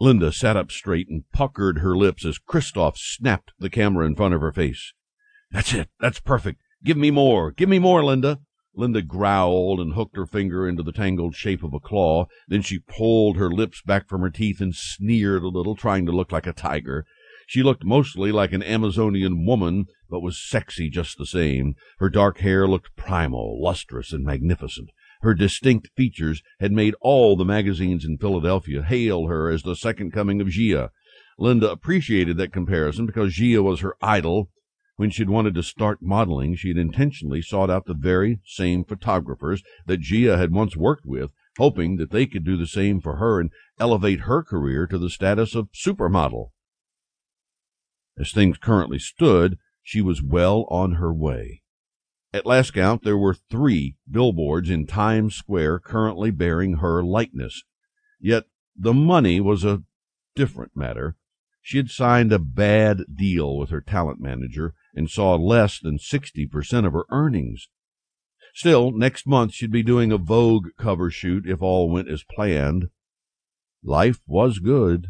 Linda sat up straight and puckered her lips as Kristoff snapped the camera in front of her face. That's it. That's perfect. Give me more. Give me more, Linda. Linda growled and hooked her finger into the tangled shape of a claw. Then she pulled her lips back from her teeth and sneered a little, trying to look like a tiger. She looked mostly like an Amazonian woman, but was sexy just the same. Her dark hair looked primal, lustrous, and magnificent. Her distinct features had made all the magazines in Philadelphia hail her as the second coming of Gia. Linda appreciated that comparison because Gia was her idol when she'd wanted to start modeling, she had intentionally sought out the very same photographers that Gia had once worked with, hoping that they could do the same for her and elevate her career to the status of supermodel. As things currently stood, she was well on her way. At last count, there were three billboards in Times Square currently bearing her likeness. Yet the money was a different matter. She had signed a bad deal with her talent manager and saw less than 60% of her earnings. Still, next month she'd be doing a Vogue cover shoot if all went as planned. Life was good.